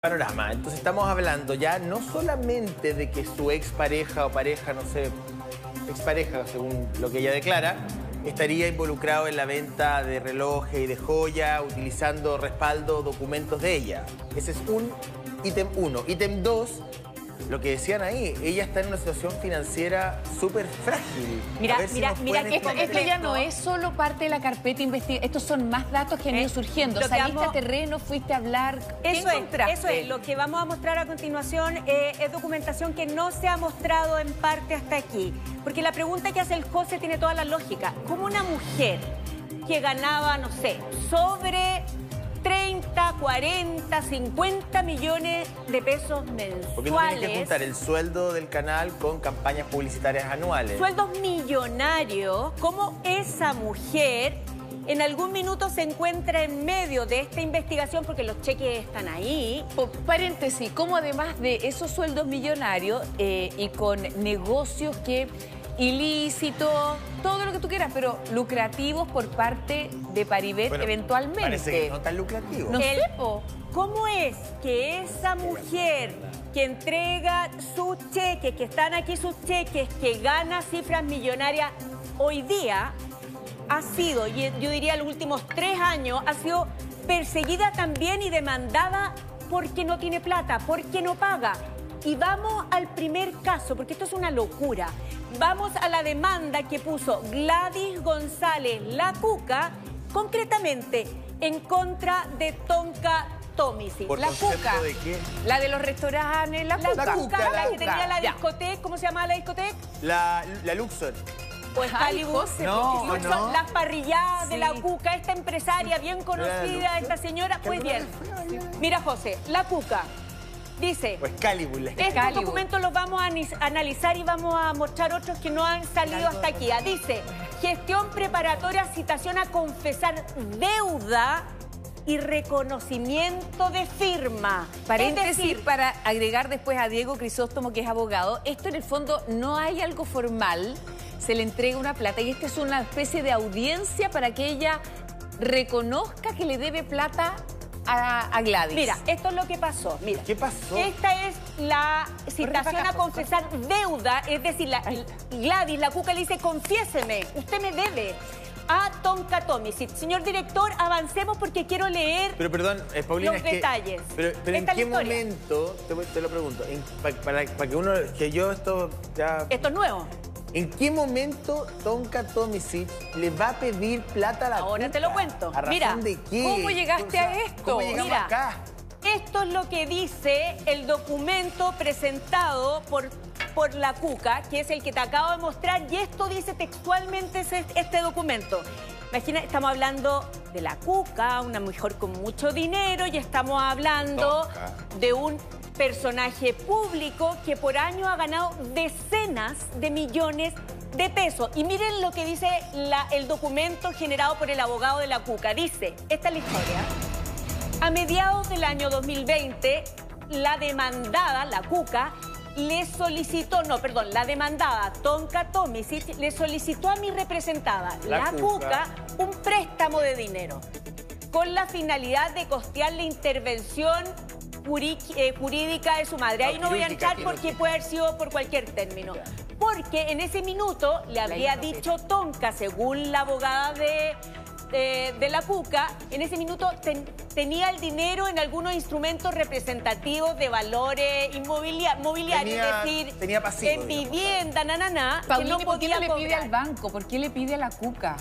panorama. Entonces estamos hablando ya no solamente de que su expareja o pareja, no sé, expareja, según lo que ella declara, estaría involucrado en la venta de relojes y de joya, utilizando respaldo, documentos de ella. Ese es un ítem uno. Ítem dos, lo que decían ahí, ella está en una situación financiera súper frágil. Mira, si mira, mira, pueden esto, ya no es solo parte de la carpeta investigativa, estos son más datos que han Eh, ido surgiendo. lo que Saliste vamos- a terreno, fuiste a hablar, ¿qué Eso es, encontraste? eso es. Lo que vamos a mostrar a continuación eh, es documentación que no se ha mostrado en parte hasta aquí. Porque la pregunta que hace el José tiene toda la lógica. ¿Cómo una mujer que ganaba, no sé, sobre 30, 40, 50 millones de pesos Porque tú tienes que mensuales, juntar el sueldo del canal con campañas publicitarias anuales. sueldos millonarios, cómo esa mujer en algún minuto se encuentra en medio de esta investigación porque los cheques están ahí? Paréntesis, como además de esos sueldos millonarios eh, y con negocios que ilícitos, todo lo que tú quieras, pero lucrativos por parte de Paribet Bueno, eventualmente. Parece que no tan lucrativo. No El- sé, po. ¿Cómo es que esa mujer que entrega sus cheques, que están aquí sus cheques, que gana cifras millonarias hoy día, ha sido, y yo diría los últimos tres años, ha sido perseguida también y demandada porque no tiene plata, porque no paga? Y vamos al primer caso, porque esto es una locura. Vamos a la demanda que puso Gladys González La Cuca, concretamente en contra de Tonka Tomisi. ¿Por La Cuca. de qué? La de los restaurantes, la, La, cuca. La, la que tenía la discoteca, ¿cómo se llama la discoteca? La, la Luxor. Pues Hollywood. José, No, Son no. Las parrilladas de la. Cuca, esta empresaria bien conocida, esta señora. Pues bien, mira José, la Cuca dice... Pues Calibur. la- Estos Calibur. documentos los vamos a analizar y vamos a mostrar otros que no han salido hasta aquí. Ah, Dice, gestión preparatoria, citación a confesar deuda y reconocimiento de firma. Paréntesis Es decir, para agregar después a Diego Crisóstomo, que es abogado. Esto en el fondo no hay algo formal, se le entrega una plata y esta es una especie de audiencia para que ella reconozca que le debe plata a, a Gladys. Mira, esto es lo que pasó. Mira. ¿Qué pasó? Esta es la citación a confesar deuda, es decir, la, Gladys, la cuca le dice, confiéseme, usted me debe a Tonka Tomisic. Señor director, avancemos porque quiero leer Pero perdón, eh, Paulina, Los es que- detalles. Pero, pero ¿en qué momento, te, te lo pregunto, en- pa- para, para que uno, que yo esto ya... esto es nuevo. ¿En qué momento Tonka Tomisic le va a pedir plata a la Ahora te lo cuento. ¿A razón Mira, de qué? ¿cómo llegaste O sea, a esto? ¿Cómo llegamos Mira. acá? Esto es lo que dice el documento presentado por, por la Cuca, que es el que te acabo de mostrar, y esto dice textualmente ese- este documento. Imagina, estamos hablando de la Cuca, una mujer con mucho dinero, y estamos hablando Tonka. de un personaje público que por año ha ganado decenas de millones de pesos. Y miren lo que dice la- el documento generado por el abogado de la Cuca. Dice, esta es la historia. A mediados del año 2020, la demandada, la Cuca, le solicitó, no, perdón, la demandada Tonka Tomisic le solicitó a mi representada, La la, Cuca. Cuca, un préstamo de dinero con la finalidad de costear la intervención eh, jurídica de su madre. Ahí No, no voy a entrar porque puede haber sido por cualquier término. Porque en ese minuto le habría dicho Tonka, según la abogada de, de, de la Cuca, en ese minuto ten- tenía el dinero en algunos instrumentos representativos de valores inmobilia- mobiliarios, Tenía- es decir, tenía pasivo, en digamos. vivienda, nananá, que Paulina, no ¿por qué no le pide al banco? ¿Por qué le pide a la cuca?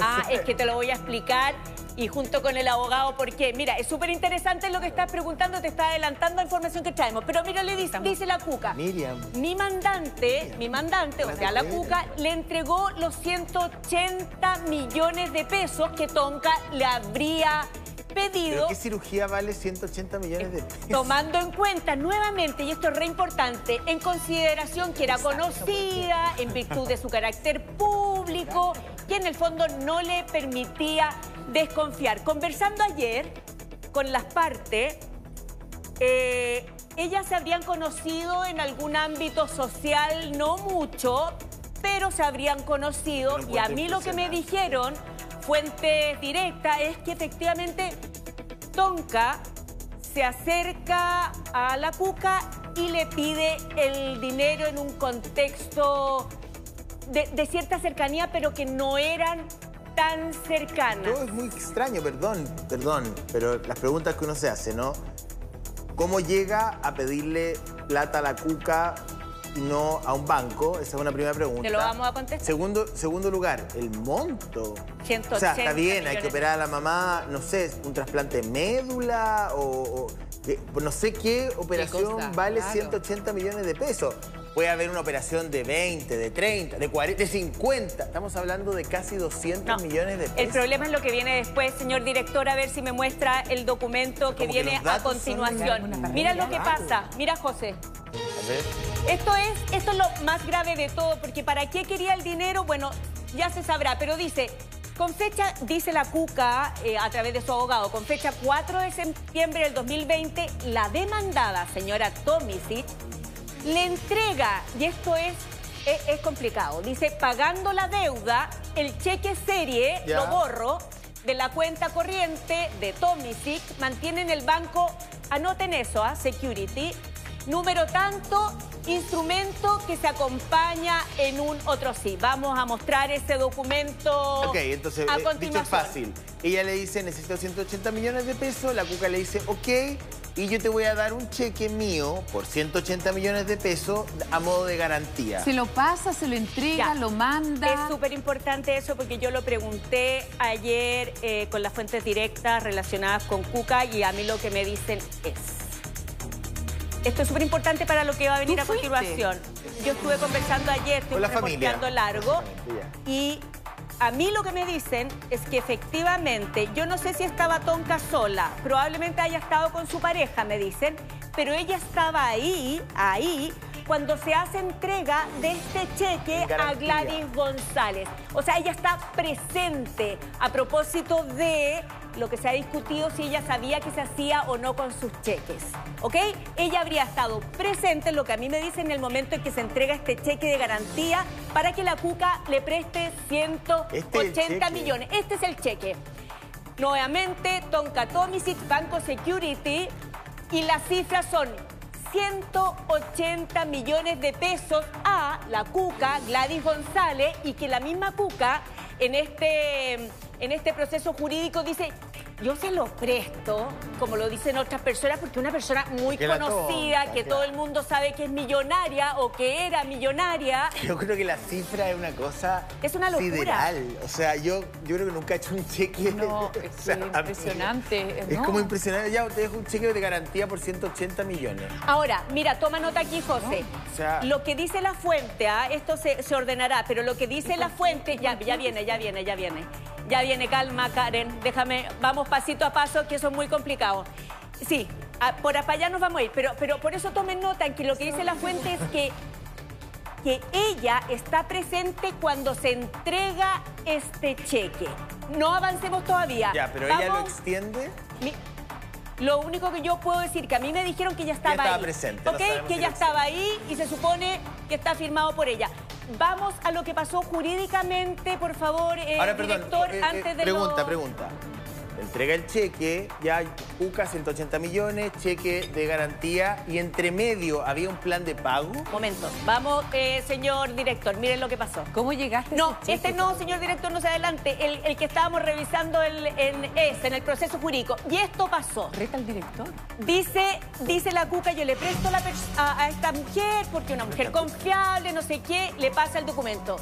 Ah, es que te lo voy a explicar y junto con el abogado, porque mira, es súper interesante lo que estás preguntando, te está adelantando información que traemos. Pero mira, le dice, dice la Cuca. Miriam. Mi mandante, mi mandante, o sea, la Cuca, le entregó los 180 millones de pesos que Tonka le habría pedido. ¿Pero qué cirugía vale 180 millones de pesos? Tomando en cuenta nuevamente, y esto es re importante, en consideración que era conocida, en virtud de su carácter público, que en el fondo no le permitía desconfiar. Conversando ayer con las partes, eh, ellas se habrían conocido en algún ámbito social, no mucho, pero se habrían conocido y a mí lo que me dijeron, fuentes directas, es que efectivamente Tonka se acerca a la cuca y le pide el dinero en un contexto de, de cierta cercanía, pero que no eran tan cercanas. Todo es muy extraño, perdón, perdón, pero las preguntas que uno se hace, ¿no? ¿Cómo llega a pedirle plata a la cuca y no a un banco? Esa es una primera pregunta. Te lo vamos a contestar. Segundo, segundo lugar, el monto. 180 o sea, está bien, hay que operar a la mamá, no sé, un trasplante de médula o, no sé qué operación vale claro. 180 millones de pesos. Puede haber una operación de 20, de 30, de 40, de 50. Estamos hablando de casi 200 No, millones de pesos. El problema es lo que viene después, señor director, a ver si me muestra el documento que viene a continuación. Mira lo que pasa, mira José. A ver. Esto es, esto es lo más grave de todo, porque ¿para qué quería el dinero? Bueno, ya se sabrá, pero dice, con fecha, dice la Cuca eh, a través de su abogado, con fecha 4 de septiembre del 2020, la demandada, señora Tomisic, le entrega, y esto es, es, es complicado, dice, pagando la deuda, el cheque serie, Ya. lo borro, de la cuenta corriente de Tomisic, mantiene en el banco, anoten eso, ¿ah? Security, número tanto, instrumento que se acompaña en un otro sí. Vamos a mostrar ese documento Ok, entonces, a eh, dicho es continuación. fácil. Ella le dice, necesito 180 millones de pesos, la cuca le dice, ok, y yo te voy a dar un cheque mío por 180 millones de pesos a modo de garantía. Se lo pasa, se lo entrega, Ya. lo manda. Es súper importante eso porque yo lo pregunté ayer eh, con las fuentes directas relacionadas con Cuca y a mí lo que me dicen es... Esto es súper importante para lo que va a venir ¿Tú a continuación. Yo estuve conversando ayer, estuve reporteando largo y a mí lo que me dicen es que efectivamente, yo no sé si estaba Tonka sola, probablemente haya estado con su pareja, me dicen, pero ella estaba ahí, ahí, cuando se hace entrega de este cheque a. Gladys González. O sea, ella está presente a propósito de lo que se ha discutido si ella sabía que se hacía o no con sus cheques. ¿Ok? Ella habría estado presente en lo que a mí me dicen en el momento en que se entrega este cheque de garantía para que la Cuca le preste 180 Este millones. Este es el cheque. Nuevamente, Tonka Banco Security, y las cifras son 180 millones de pesos a la Cuca, Gladys González, y que la misma Cuca en este, en este proceso jurídico dice, yo se lo presto, como lo dicen otras personas, porque una persona muy Que conocida, que claro. todo el mundo sabe que es millonaria o que era millonaria. Yo creo que la cifra es una cosa Es una locura. sideral. O sea, yo, yo creo que nunca he hecho un cheque. No, o es sea, impresionante, Es ¿no? como impresionante. Ya, te dejo un cheque de garantía por 180 millones. Ahora, mira, toma nota aquí, José. O sea- lo que dice la fuente, ¿ah? esto se, se ordenará, pero lo que dice la fuente, ya, ya viene, ya viene, ya viene. Ya viene, calma, Karen. Déjame, vamos pasito a paso, que eso es muy complicado. Sí, a- por allá nos vamos a ir, pero, pero por eso tomen nota en que lo que dice la fuente es que que ella está presente cuando se entrega este cheque. No avancemos todavía. Ya, pero ella lo extiende. mi- lo único que yo puedo decir, que a mí me dijeron que ella estaba, estaba ahí. presente, ¿Ok? que ella estaba ahí y se supone que está firmado por ella. Vamos a lo que pasó jurídicamente, por favor, eh, Ahora, perdón. director, eh, eh, antes de pregunta, lo- pregunta. Entrega el cheque, ya UCA 180 millones, cheque de garantía y entre medio había un plan de pago. Momento. Vamos, eh, señor director, miren lo que pasó. ¿Cómo llegaste No, este no, señor director, no se adelante. El, el que estábamos revisando el, en este, en el proceso jurídico. Y esto pasó. Reta al director. Dice, dice la cuca, yo le presto la a esta mujer porque una mujer confiable, no sé qué, le pasa el documento.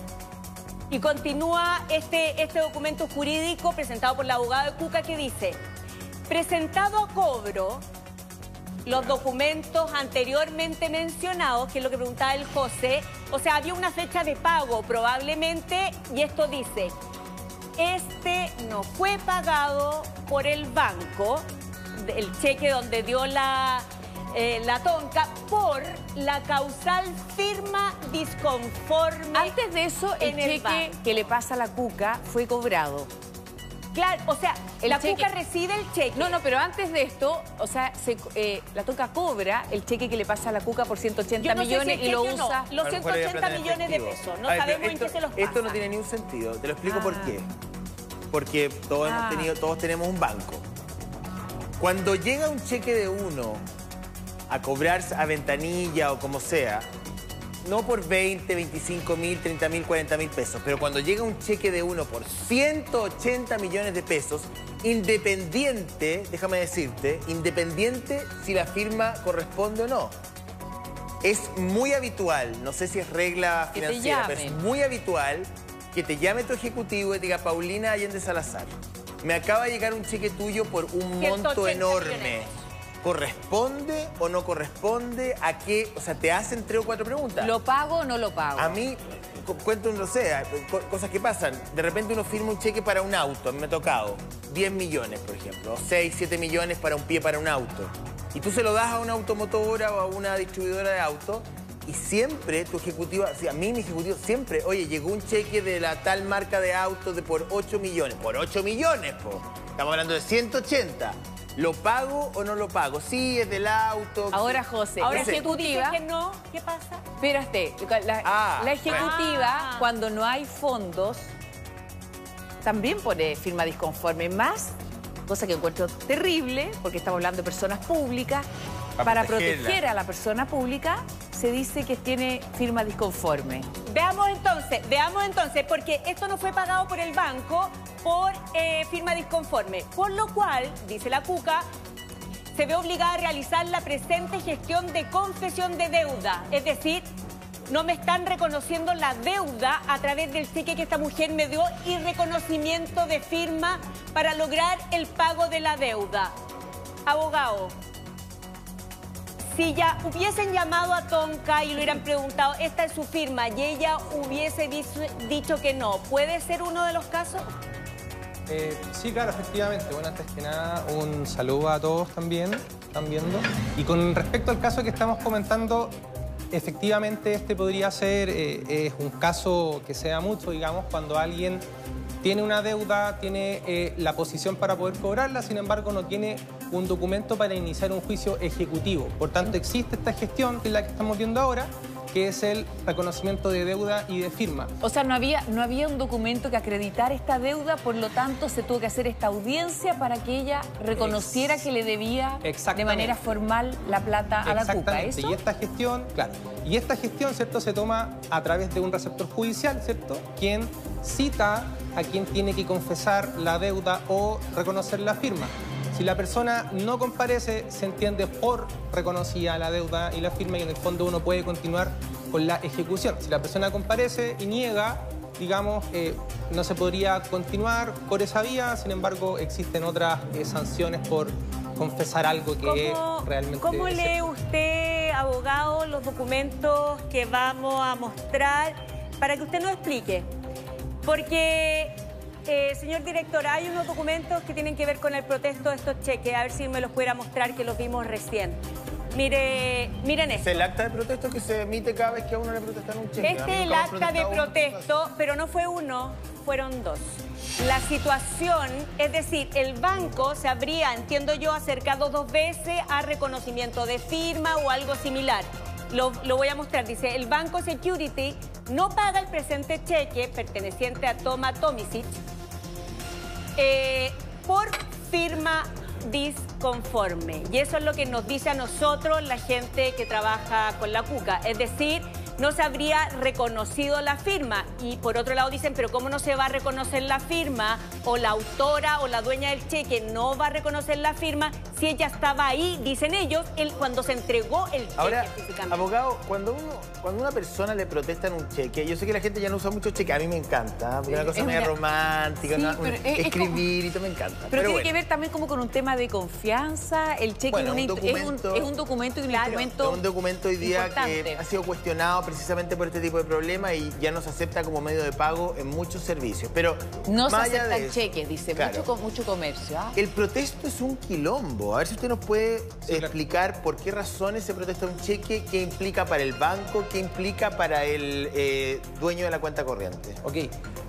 Y continúa este, este documento jurídico presentado por la abogada de Cuca que dice, presentado a cobro los documentos anteriormente mencionados, que es lo que preguntaba el José, o sea, había una fecha de pago probablemente, y esto dice, este no fue pagado por el banco, el cheque donde dio la, eh, la tonca, por la causal firma disconforme. Antes de eso, el en el cheque banco. que le pasa a la cuca fue cobrado. Claro, o sea, El la cheque- cuca recibe el cheque. No, no, pero antes de esto, o sea, se, eh, la toca cobra el cheque que le pasa a la cuca por 180 Yo no sé si millones y lo no. usa. Los A lo mejor era 180 plata en millones de pesos. No sabemos en qué esto- se los pasa. Esto no tiene ni un sentido. Te lo explico por Ah. qué. Porque todos, hemos Ah. tenido, todos tenemos un banco. Cuando llega un cheque de uno a cobrar a ventanilla o como sea, no por 20, 25 mil, 30 mil, 40 mil pesos, pero cuando llega un cheque de uno por 180 millones de pesos, independiente, déjame decirte, independiente si la firma corresponde o no. Es muy habitual, no sé si es regla financiera, pero es muy habitual que te llame tu ejecutivo y te diga, Paulina Allende Salazar, me acaba de llegar un cheque tuyo por un 180 monto enorme. millones. ¿Corresponde o no corresponde? ¿A qué? O sea, te hacen tres o cuatro preguntas. ¿Lo pago o no lo pago? A mí, cu- cuento, no sé, co- cosas que pasan. De repente uno firma un cheque para un auto, a mí me ha tocado 10 millones, por ejemplo, o 6, 7 millones para un pie para un auto. Y tú se lo das a una automotora o a una distribuidora de autos y siempre tu ejecutiva, a mí mi ejecutivo siempre, oye, llegó un cheque de la tal marca de autos de por 8 millones. Por 8 millones, po. Estamos hablando de 180. ¿Lo pago o no lo pago? Sí, es del auto. Ahora. José, Ahora, la si tú dices ejecutiva... que no, ¿qué pasa? Espérate, la, Ah, la ejecutiva, Ah. cuando no hay fondos, también pone firma disconforme. Más, cosa que encuentro terrible, porque estamos hablando de personas públicas, Para para proteger a la persona pública, se dice que tiene firma disconforme. Veamos entonces, veamos entonces, porque esto no fue pagado por el banco por eh, firma disconforme. Por lo cual, dice la CUCA, se ve obligada a realizar la presente gestión de confesión de deuda. Es decir, no me están reconociendo la deuda a través del cheque que esta mujer me dio y reconocimiento de firma para lograr el pago de la deuda. Abogado, si ya hubiesen llamado a Tonka y le hubieran preguntado, esta es su firma, y ella hubiese dicho que no, ¿puede ser uno de los casos? Eh, sí, claro, efectivamente. Bueno, antes que nada, un saludo a todos también, están viendo. Y con respecto al caso que estamos comentando, efectivamente este podría ser eh, es un caso que sea mucho, digamos, cuando alguien tiene una deuda, tiene eh, la posición para poder cobrarla, sin embargo no tiene un documento para iniciar un juicio ejecutivo. Por tanto, existe esta gestión, que es la que estamos viendo ahora, que es el reconocimiento de deuda y de firma. O sea, no había, no había un documento que acreditara esta deuda, por lo tanto se tuvo que hacer esta audiencia para que ella reconociera que le debía de manera formal la plata a la. Exactamente. ¿Eso? Y esta gestión, claro, y esta gestión, ¿cierto?, se toma a través de un receptor judicial, ¿cierto?, quien cita a quien tiene que confesar la deuda o reconocer la firma. Si la persona no comparece, se entiende por reconocida la deuda y la firma y en el fondo uno puede continuar con la ejecución. Si la persona comparece y niega, digamos, eh, no se podría continuar por esa vía, sin embargo, existen otras eh, sanciones por confesar algo que ¿Cómo, realmente... cómo lee usted, abogado, los documentos que vamos a mostrar para que usted nos explique? Porque, eh, señor director, hay unos documentos que tienen que ver con el protesto de estos cheques. A ver si me los pudiera mostrar, que los vimos recién. Mire, miren Es esto. el acta de protesto que se emite cada vez que a uno le protestan un cheque. Este es el acta de protesto, pero no fue uno, fueron dos. La situación, es decir, el banco se habría, entiendo yo, acercado dos veces a reconocimiento de firma o algo similar. Lo, lo voy a mostrar. Dice, el banco Security no paga el presente cheque perteneciente a Toma Tomisic eh, por firma disconforme. Y eso es lo que nos dice a nosotros la gente que trabaja con la CUCA. Es decir, no se habría reconocido la firma. Y por otro lado dicen, pero ¿cómo no se va a reconocer la firma? O la autora o la dueña del cheque no va a reconocer la firma si ella estaba ahí, dicen ellos, el, cuando se entregó el cheque Ahora, físicamente. abogado, cuando uno, cuando una persona le protestan un cheque, yo sé que la gente ya no usa mucho cheque, a mí me encanta, porque es una cosa es media una- romántica, Sí, una- es escribir y todo me encanta. Pero, tiene bueno. que ver también como con un tema de confianza. El cheque Bueno, es, un, es un- documento- es un documento y un Claro, instrumento. Es un documento hoy día importante. que ha sido cuestionado precisamente por este tipo de problemas y ya no se acepta como medio de pago en muchos servicios. Pero No se aceptan eso, cheques, dice. claro, Mucho, mucho comercio. ¿ah? El protesto es un quilombo. A ver si usted nos puede explicar por qué razones se protesta un cheque, qué implica para el banco, qué implica para el eh, dueño de la cuenta corriente. Ok,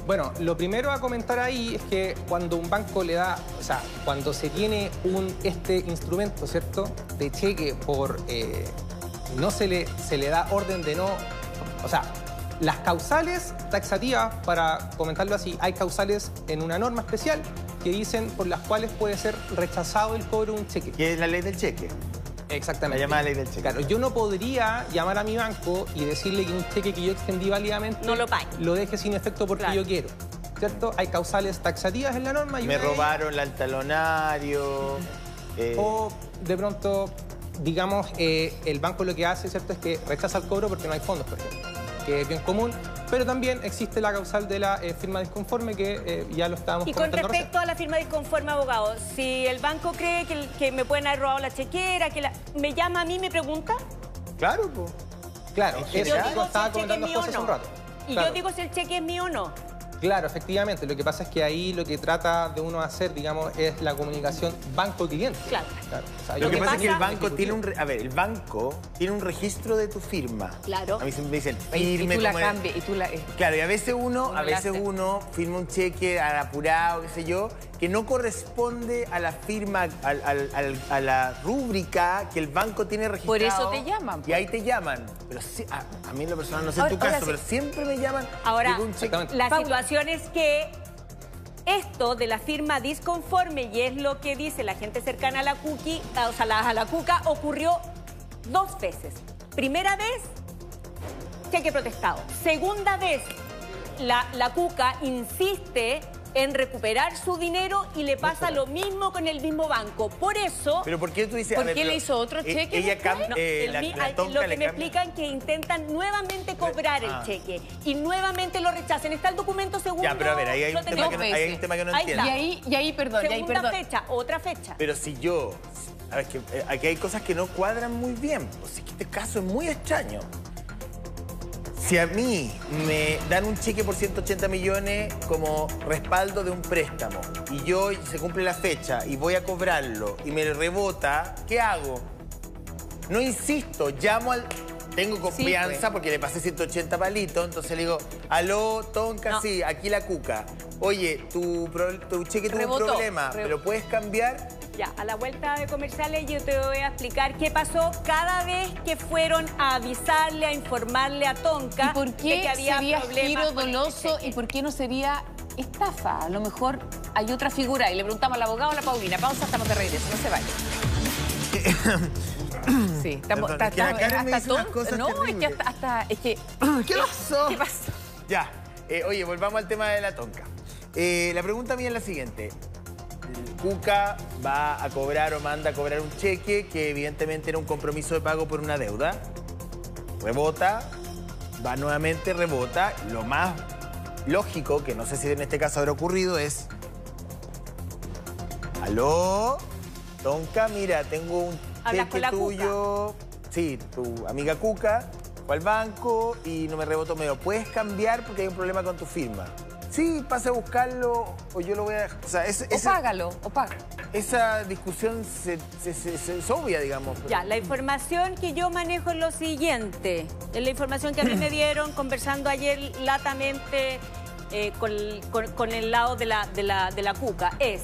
bueno, lo primero a comentar ahí es que cuando un banco le da, o sea, cuando se tiene un, este instrumento, ¿cierto?, de cheque por, eh, no se le, se le da orden de no, o sea, las causales taxativas, para comentarlo así, hay causales en una norma especial que dicen por las cuales puede ser rechazado el cobro de un cheque. Que es la ley del cheque. Exactamente. La llamada ley del cheque. Claro, yo no podría llamar a mi banco y decirle que un cheque que yo extendí válidamente No lo pague. lo deje sin efecto porque Claro. yo quiero. ¿Cierto? Hay causales taxativas en la norma y Me robaron el talonario. eh, O de pronto, digamos, eh, el banco lo que hace, ¿cierto? Es que rechaza el cobro porque no hay fondos, por ejemplo, que es bien común. Pero también existe la causal de la eh, firma disconforme que eh, ya lo estábamos Y con recién. respecto a la firma disconforme, abogado, si el banco cree que, que me pueden haber robado la chequera, que la- me llama a mí y me pregunta, Claro, pues. Claro, eso yo digo si estaba comentando no. un rato. Y Claro. yo digo si el cheque es mío o no. Claro, efectivamente. Lo que pasa es que ahí lo que trata de uno hacer, digamos, es la comunicación banco-cliente. Claro. O sea, Lo que que pasa es que el banco tiene un... A ver, el banco tiene un registro de tu firma. Claro. A mí siempre me dicen, firme y tú la cambias, y tú la... eh, Claro, y a veces uno, a veces uno firma un cheque al apurado, qué sé yo, que no corresponde a la firma, al- al- al- a la rúbrica que el banco tiene registrado. Por eso te llaman, Y ahí te llaman. Pero sí, a, a mí en lo personal, no sé en Ahora- tu ahora caso, sí. pero siempre me llaman. Ahora, un cheque. La Paula. situación es que esto de la firma disconforme, y es lo que dice la gente cercana a la cookie, o sea, a la cuca, ocurrió dos veces. Primera vez, cheque protestado. Segunda vez, la, la cuca insiste en recuperar su dinero y le pasa lo mismo con el mismo banco. Por eso... Pero ¿por qué tú dices? ¿Por ver, qué le hizo otro eh, cheque Ella. No, eh, el la, mi- la al- tonca lo que me cambia. explican que intentan nuevamente cobrar Ah. el cheque y nuevamente lo rechazan. Está el documento segundo. Ya, pero a ver, ahí hay un, tema que, no, ahí hay un veces. tema que no Ahí entiendo. Y ahí, y ahí, perdón, y ahí, Segunda perdón. fecha, otra fecha. Pero si yo. A ver, que eh, aquí hay cosas que no cuadran muy bien. Pues es que este caso es muy extraño. Si a mí me dan un cheque por 180 millones como respaldo de un préstamo y yo se cumple la fecha y voy a cobrarlo y me rebota, ¿qué hago? No insisto, llamo al. Tengo confianza pues. porque le pasé 180 palitos, entonces le digo, aló, Tonka, No. sí, aquí la cuca. Oye, tu, pro- tu cheque tuvo un problema, re- ¿me lo puedes cambiar? Ya, a la vuelta de comerciales yo te voy a explicar qué pasó cada vez que fueron a avisarle, a informarle a Tonka ¿Y por de qué que había sería problemas giro este doloso y por qué no sería estafa? A lo mejor hay otra figura y le preguntamos al abogado o a la Paulina. Pausa, estamos de regreso, no se vaya. Sí, estamos, hasta dice unas tonto. cosas No, es que hasta, hasta- es que ¿Qué pasó? ¿Qué pasó? Ya, eh, oye, volvamos al tema de la tonca. Eh, la pregunta mía es la siguiente. Cuca va a cobrar o manda a cobrar un cheque que evidentemente era un compromiso de pago por una deuda. Rebota, va nuevamente, rebota. Lo más lógico, que no sé si en este caso habrá ocurrido, es... Aló, Tonka, mira, tengo un cheque Cuca. tuyo. Sí, tu amiga Cuca fue al banco y no me rebotó. Me dijo, ¿puedes cambiar porque hay un problema con tu firma? Sí, pase a buscarlo o yo lo voy a... O sea, ese- O págalo, o paga. esa discusión se, se- se- se- es obvia, digamos. Ya, la información que yo manejo es lo siguiente. Es la información que a mí me dieron conversando ayer latamente eh, con, con- con el lado de la, de la, de la cuca. Es,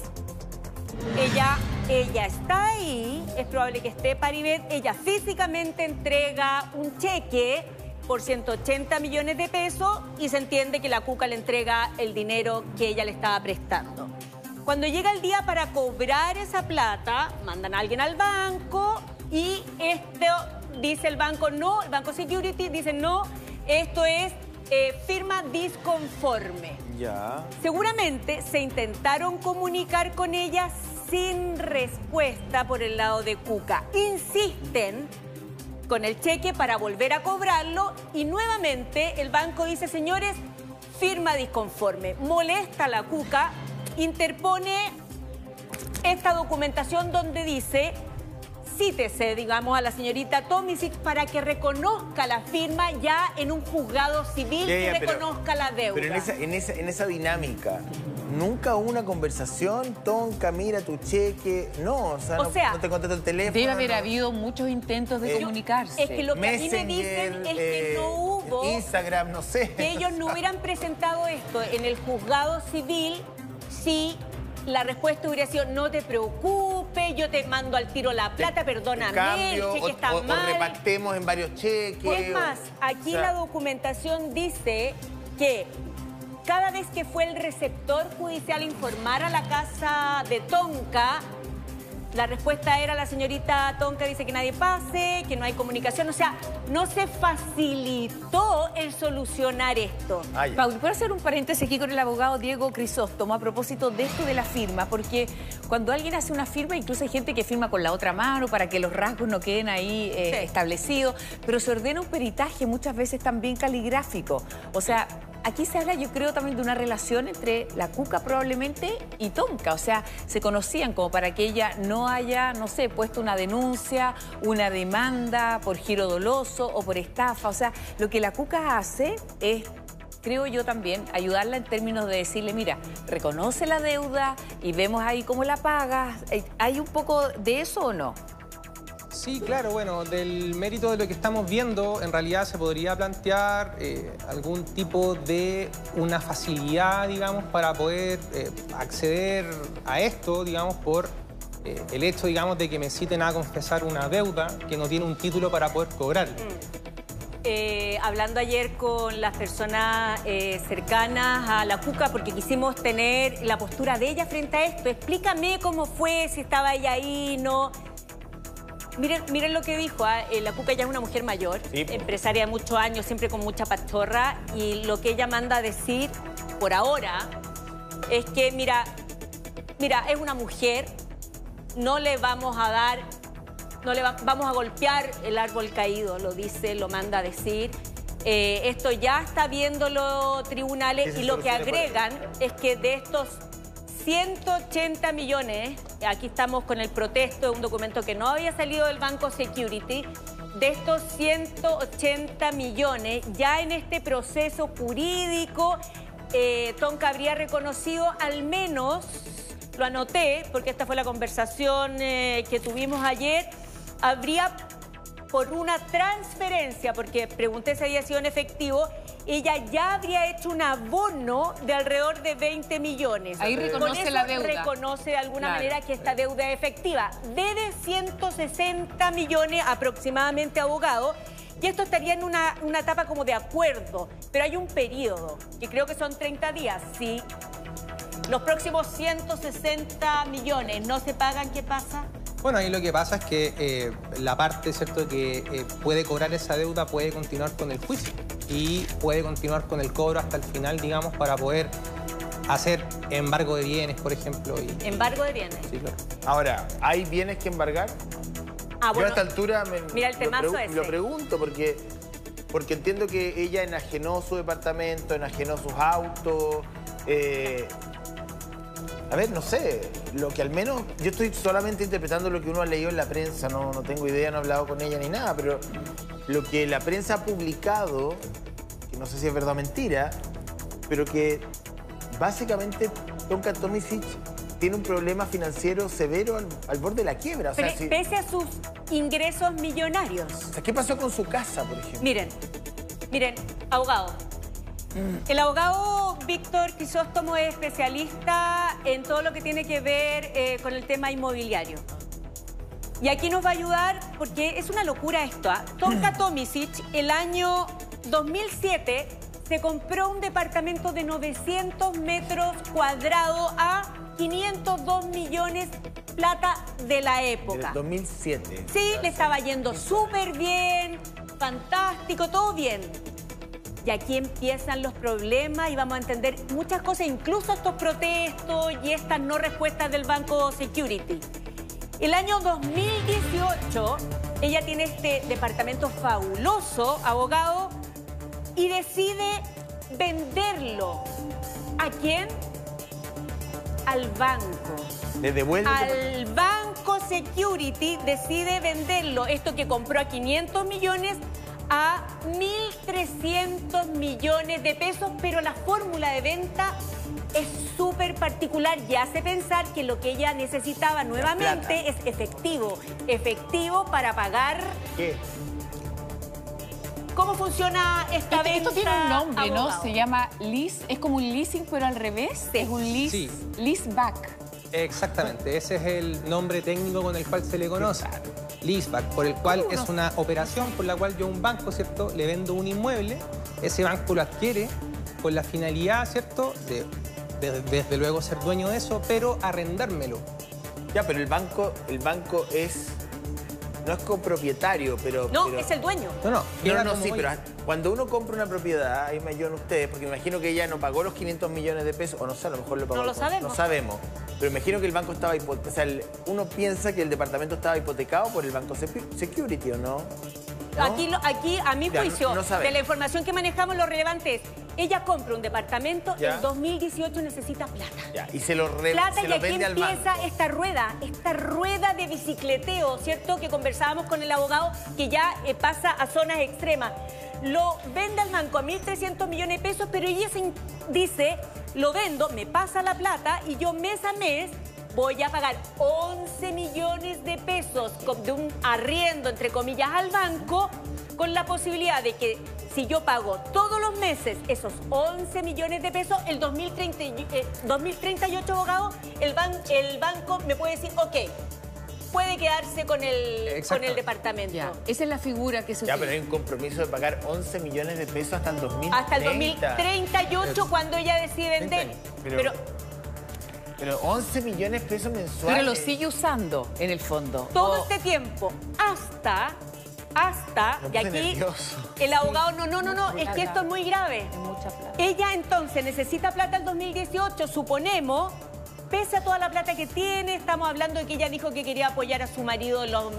ella, ella está ahí, es probable que esté Paribet, ella físicamente entrega un cheque por 180 millones de pesos y se entiende que la cuca le entrega el dinero que ella le estaba prestando. Cuando llega el día para cobrar esa plata, mandan a alguien al banco y esto dice el banco no, el banco Security dice no, esto es eh, firma disconforme. Ya. Seguramente se intentaron comunicar con ella sin respuesta por el lado de Cuca. Insisten con el cheque para volver a cobrarlo y nuevamente el banco dice, señores, firma disconforme. Molesta la Cuca, interpone esta documentación donde dice, cítese, digamos, a la señorita Tomisic para que reconozca la firma ya en un juzgado civil Ya, y ya, pero- reconozca la deuda. Pero en esa, en, esa, en esa dinámica, nunca hubo una conversación, Tonka, mira tu cheque. No, o sea, O no, sea, no te contesta el teléfono. Debe haber no. habido muchos intentos de Eh, comunicarse. Es que lo que a mí me dicen es que eh, no hubo, Instagram, no sé. que ellos no hubieran presentado esto en el juzgado civil si la respuesta hubiera sido no te preocupes, yo te mando al tiro la plata, perdóname, Cambio, el cheque o, está o- o mal. repactemos en varios cheques. Es o- más, aquí o sea, la documentación dice que cada vez que fue el receptor judicial a informar a la casa de Tonka, la respuesta era la señorita Tonka dice que nadie pase, que no hay comunicación. O sea, no se facilitó el solucionar esto. Ah, ya. Paul, ¿puedo hacer un paréntesis aquí con el abogado Diego Crisóstomo a propósito de esto de la firma? Porque cuando alguien hace una firma, incluso hay gente que firma con la otra mano para que los rasgos no queden ahí eh, Sí. establecidos, pero se ordena un peritaje muchas veces también caligráfico. O sea, aquí se habla, yo creo, también de una relación entre la Cuca probablemente y Tonka. O sea, se conocían como para que ella no haya, no sé, puesto una denuncia, una demanda por giro doloso o por estafa. O sea, lo que la Cuca hace es creo yo también, ayudarla en términos de decirle, mira, reconoce la deuda y vemos ahí cómo la pagas. Eh, ¿Hay un poco de eso o no? Sí, claro, bueno, del mérito de lo que estamos viendo, en realidad se podría plantear eh, algún tipo de una facilidad, digamos, para poder eh, acceder a esto, digamos, por eh, el hecho, digamos, de que me citen a confesar una deuda que no tiene un título para poder cobrar. Eh, hablando ayer con las personas cercanas a la Cuca, porque quisimos tener la postura de ella frente a esto. Explícame cómo fue, si estaba ella ahí, no. Miren, miren lo que dijo, ah, eh, la Cuca ya es una mujer mayor, Sí, empresaria de muchos años, siempre con mucha pachorra, y lo que ella manda a decir por ahora es que, mira, mira, es una mujer, no le vamos a dar, no le va- vamos a golpear el árbol caído, lo dice, lo manda a decir. Eh, esto ya está viendo los tribunales y lo que agregan es que de estos 180 millones, aquí estamos con el protesto de un documento que no había salido del Banco Security, de estos 180 millones, ya en este proceso jurídico, eh, Tonka habría reconocido al menos, lo anoté, porque esta fue la conversación eh, que tuvimos ayer, habría por una transferencia, porque pregunté si había sido en efectivo, ella ya habría hecho un abono de alrededor de 20 millones. Ahí Con reconoce eso la deuda. reconoce de alguna Claro. manera que esta deuda es efectiva. Debe 160 millones aproximadamente abogado. Y esto estaría en una, una etapa como de acuerdo, pero hay un periodo, que creo que son 30 días. Si los próximos 160 millones no se pagan, ¿qué pasa? Bueno, ahí lo que pasa es que eh, la parte, ¿cierto?, que eh, puede cobrar esa deuda puede continuar con el juicio y puede continuar con el cobro hasta el final, digamos, para poder hacer embargo de bienes, por ejemplo. Y, Embargo de bienes. sí, claro. Ahora, ¿hay bienes que embargar? Ah, Yo a esta altura me, mira el lo temazo pregu- ese. lo pregunto porque, porque entiendo que ella enajenó su departamento, enajenó sus autos. eh, a ver, no sé, lo que al menos yo estoy solamente interpretando lo que uno ha leído en la prensa, no, no tengo idea, no he hablado con ella ni nada, pero lo que la prensa ha publicado, que no sé si es verdad o mentira, pero que básicamente Tonka Tomisic tiene un problema financiero severo al, al borde de la quiebra. O sea, Pre- si- pese a sus ingresos millonarios. o sea, ¿qué pasó con su casa, por ejemplo? Miren, miren, abogado. El abogado Víctor Crisóstomo es especialista en todo lo que tiene que ver eh, con el tema inmobiliario. Y aquí nos va a ayudar porque es una locura esto. ¿ah? Tonka Tomisic, el año 2007, se compró un departamento de 900 metros cuadrados a 502 millones plata de la época. 2007. Sí, le estaba yendo súper bien, fantástico, todo bien. Y aquí empiezan los problemas y vamos a entender muchas cosas, incluso estos protestos y estas no respuestas del Banco Security. El año 2018, ella tiene este departamento fabuloso, abogado, y decide venderlo. ¿A quién? Al banco Le devuelve. al Banco Security decide venderlo, esto que compró a 500 millones, a 1.300 millones de pesos, pero la fórmula de venta es súper particular y hace pensar que lo que ella necesitaba nuevamente es efectivo, efectivo para pagar. ¿Qué? ¿Cómo funciona esta Esto, venta? esto tiene un nombre, ¿no? Se llama lease, es como un leasing, pero al revés. Sí. Es un lease, Sí. lease back. Exactamente, ese es el nombre técnico con el cual se le conoce. Leaseback, por el cual ¿Cómo es una operación por la cual yo a un banco, ¿cierto? Le vendo un inmueble, ese banco lo adquiere con la finalidad, ¿cierto?, de, de- desde luego ser dueño de eso, pero arrendármelo. Ya, pero el banco, el banco es. No es copropietario, pero. No, pero- es el dueño. No, no, No, no, como sí, pero cuando uno compra una propiedad, ahí me ayudan ustedes, porque me imagino que ella no pagó los 500 millones de pesos, o no sé, a lo mejor lo pagó. No lo sabemos. No sabemos. Pero imagino que el banco estaba hipotecado. O sea, el- uno piensa que el departamento estaba hipotecado por el banco Secu- Security, ¿o no? ¿No? Aquí, aquí, a mi Ya, juicio, no de la información que manejamos, lo relevante es, ella compra un departamento, Ya. en 2018 necesita plata. Ya, y se lo, re- Plata se y lo aquí al empieza esta rueda, esta rueda de bicicleteo, ¿cierto? Que conversábamos con el abogado que ya eh, pasa a zonas extremas. Lo vende al banco a 1.300 millones de pesos, pero ella se dice, lo vendo, me pasa la plata y yo mes a mes voy a pagar 11 millones de pesos de un arriendo, entre comillas, al banco, con la posibilidad de que si yo pago todos los meses esos 11 millones de pesos, el 2030, y- eh, 2038, abogado, el, ban- el banco me puede decir, ok, puede quedarse con el, con el departamento. Ya, esa es la figura que se Ya, pero hay un compromiso de pagar 11 millones de pesos hasta el 2030. Hasta el 2038, cuando ella decide vender. Pero- Pero, Pero 11 millones de pesos mensuales. Pero lo sigue usando, en el fondo. todo este tiempo, hasta, hasta, y aquí nervioso. el abogado, no, no, no, no, es que esto es muy grave. Es mucha plata. Ella entonces necesita plata el 2018, suponemos, pese a toda la plata que tiene, estamos hablando de que ella dijo que quería apoyar a su marido en los,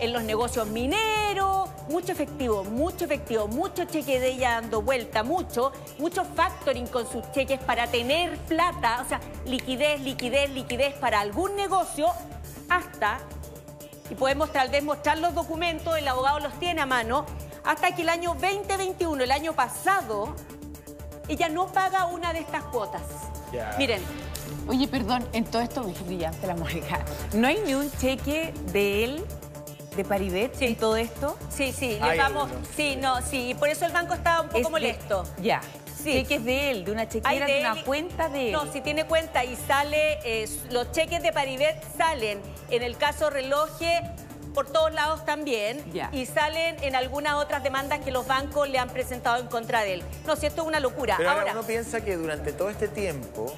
en los negocios mineros, mucho efectivo, mucho efectivo, mucho cheque de ella dando vuelta, mucho, mucho factoring con sus cheques para tener plata, o sea, liquidez, liquidez, liquidez para algún negocio, hasta, y podemos tal vez mostrar los documentos, el abogado los tiene a mano, hasta que el año 2021, el año pasado, ella no paga una de estas cuotas. Miren, Oye, perdón, en todo esto es brillante la Mónica. ¿No hay ni un cheque de él, de Paribet, Sí. en todo esto? sí, sí, les vamos, algunos. sí, no, sí, y por eso el banco estaba un poco Es de- molesto. ya. Sí. Cheques de él, de una chequera, de, de una él- cuenta de él. No, si tiene cuenta y sale, eh, los cheques de Paribet salen, en el caso reloje, por todos lados también, y salen en algunas otras demandas que los bancos le han presentado en contra de él. No, si esto es una locura. Pero ahora, Ahora, uno piensa que durante todo este tiempo,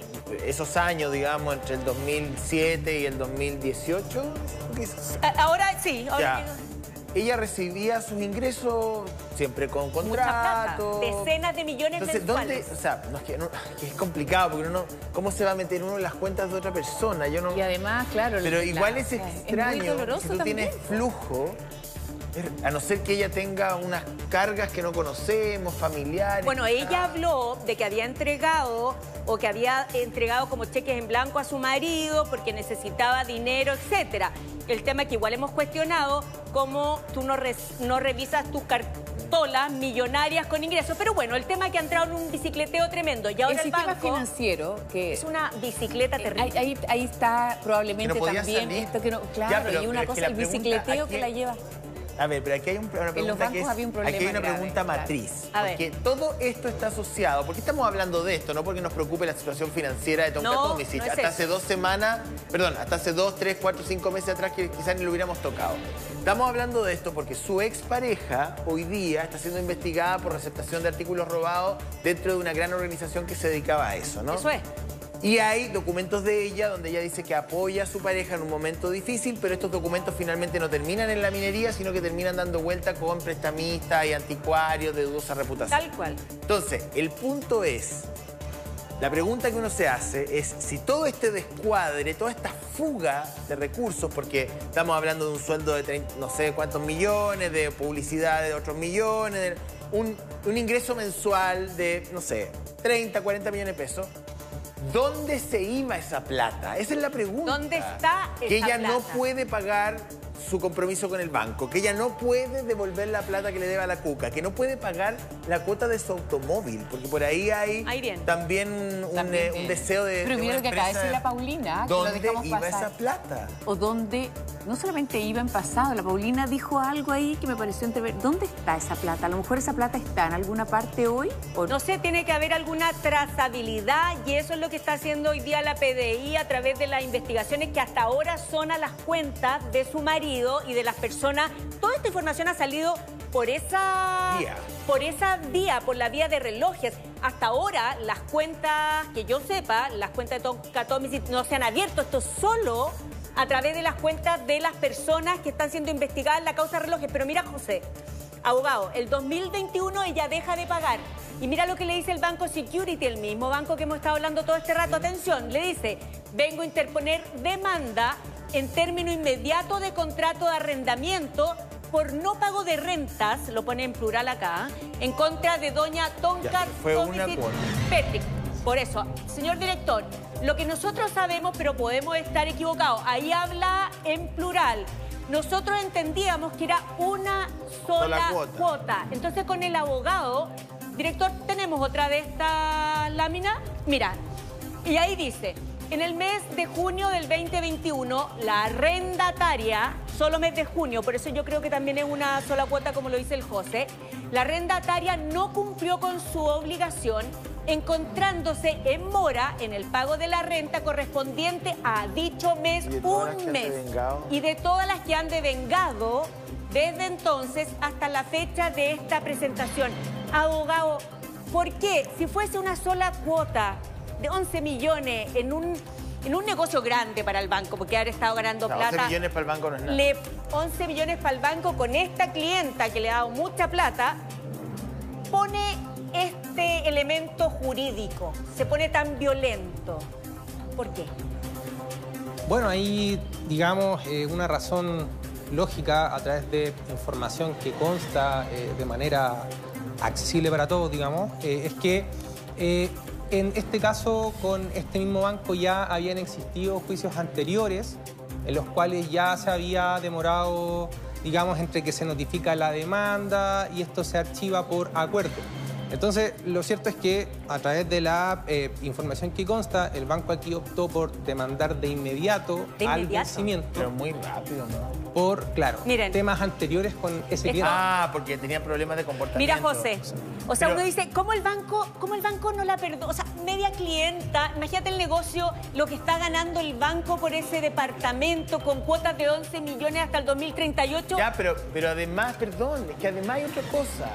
esos años, digamos, entre el 2007 y el 2018, quizás, ahora sí, ahora que- ella recibía sus ingresos siempre con mucha plata, contrato. decenas de millones Entonces, ¿dónde? O sea, no, es, que, no- que es complicado porque uno, ¿cómo se va a meter uno en las cuentas de otra persona? Yo no. Y además, claro. Pero la- igual es es muy extraño doloroso si tú también, tienes flujo, a no ser que ella tenga unas cargas que no conocemos, familiares. Bueno, ella Ah. habló de que había entregado o que había entregado como cheques en blanco a su marido porque necesitaba dinero, etcétera. El tema que igual hemos cuestionado, cómo tú no, no revisas tus cartolas millonarias con ingresos. Pero bueno, el tema que ha entrado en un bicicleteo tremendo. Y ahora el, sistema banco financiero, que es una bicicleta terrible. Ahí, ahí, ahí está probablemente Que no podía también salir. esto que no. Claro, Ya, pero- y una pero cosa, el bicicleteo que la lleva. A ver, pero aquí hay un- una pregunta bancos que es, había un problema aquí hay una grave, pregunta matriz. A ver. Porque todo esto está asociado, porque estamos hablando de esto, no porque nos preocupe la situación financiera de Tonka No, no es hasta eso. hace dos semanas, perdón, hasta hace dos, tres, cuatro, cinco meses atrás que quizás ni lo hubiéramos tocado. Estamos hablando de esto porque su expareja hoy día está siendo investigada por receptación de artículos robados dentro de una gran organización que se dedicaba a eso, ¿no? Eso es. Y hay documentos de ella donde ella dice que apoya a su pareja en un momento difícil, pero estos documentos finalmente no terminan en la minería, sino que terminan dando vuelta con prestamistas y anticuarios de dudosa reputación. Tal cual. Entonces, el punto es, la pregunta que uno se hace es si todo este descuadre, toda esta fuga de recursos, porque estamos hablando de un sueldo de 30, no sé cuántos millones, de publicidad de otros millones, de un, un ingreso mensual de, no sé, 30, 40 millones de pesos, ¿dónde se iba esa plata? Esa es la pregunta. ¿Dónde está Que esa ella no plata? puede pagar su compromiso con el banco, que ella no puede devolver la plata que le debe a la cuca, que no puede pagar la cuota de su automóvil, porque por ahí hay también un, También eh, un deseo de. Pero de mira lo que acaba de decir la Paulina, que lo ¿Dónde dejamos iba pasar. esa plata? O dónde, no solamente iba en pasado, la Paulina dijo algo ahí que me pareció entrever. ¿Dónde está esa plata? A lo mejor esa plata está en alguna parte hoy. O No sé, tiene que haber alguna trazabilidad y eso es lo que está haciendo hoy día la PDI a través de las investigaciones que hasta ahora son a las cuentas de su marido y de las personas. Toda esta información ha salido por esa Vía. por esa vía, por la vía de relojes. Hasta ahora las cuentas, que yo sepa, las cuentas de Toncatomic no se han abierto. Esto solo a través de las cuentas de las personas que están siendo investigadas en la causa de relojes. Pero mira, José, abogado, el 2021 ella deja de pagar. Y mira lo que le dice el Banco Security, el mismo banco que hemos estado hablando todo este rato. Atención, le dice, vengo a interponer demanda en término inmediato de contrato de arrendamiento por no pago de rentas, lo pone en plural acá, en contra de doña Tonka. Petrick. Por eso, señor director, lo que nosotros sabemos, pero podemos estar equivocados, ahí habla en plural. Nosotros entendíamos que era una sola, Sola cuota. cuota. Entonces, con el abogado, director, tenemos otra de estas láminas. Mira, y ahí dice, en el mes de junio del 2021, la arrendataria, solo mes de junio, por eso yo creo que también es una sola cuota como lo dice el José, la arrendataria no cumplió con su obligación encontrándose en mora en el pago de la renta correspondiente a dicho mes un mes. Y de todas las que han devengado desde entonces hasta la fecha de esta presentación. Abogado, ¿por qué? Si fuese una sola cuota de 11 millones en un, en un negocio grande para el banco, porque haber estado ganando O sea, plata. 11 millones para el banco no es nada. le- 11 millones para el banco con esta clienta que le ha dado mucha plata, pone este elemento jurídico, se pone tan violento. ¿Por qué? Bueno, ahí, digamos, eh, una razón lógica a través de información que consta eh, de manera accesible para todos, digamos, eh, es que eh, en este caso con este mismo banco ya habían existido juicios anteriores en los cuales ya se había demorado, digamos, entre que se notifica la demanda y esto se archiva por acuerdo. Entonces, lo cierto es que a través de la eh, información que consta, el banco aquí optó por demandar de inmediato, ¿De al inmediato? vencimiento Pero muy rápido, ¿no? por, claro, Miren. temas anteriores con ese cliente. Ah, porque tenía problemas de comportamiento. Mira, José. O sea, Pero- uno dice, ¿cómo el banco, cómo el banco no la perdona? O sea, media clienta, imagínate el negocio, lo que está ganando el banco por ese departamento con cuotas de 11 millones hasta el 2038. Ya, pero, pero además, perdón, es que además hay otra cosa.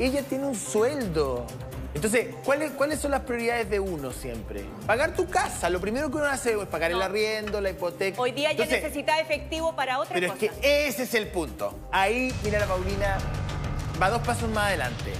Ella tiene un sueldo. Entonces, ¿cuáles, ¿cuáles son las prioridades de uno siempre? Pagar tu casa. Lo primero que uno hace es pagar el arriendo, la hipoteca. Hoy día ya Entonces, necesita efectivo para otra Pero es cosa. que ese es el punto. Ahí, mira la Paulina, va dos pasos más adelante.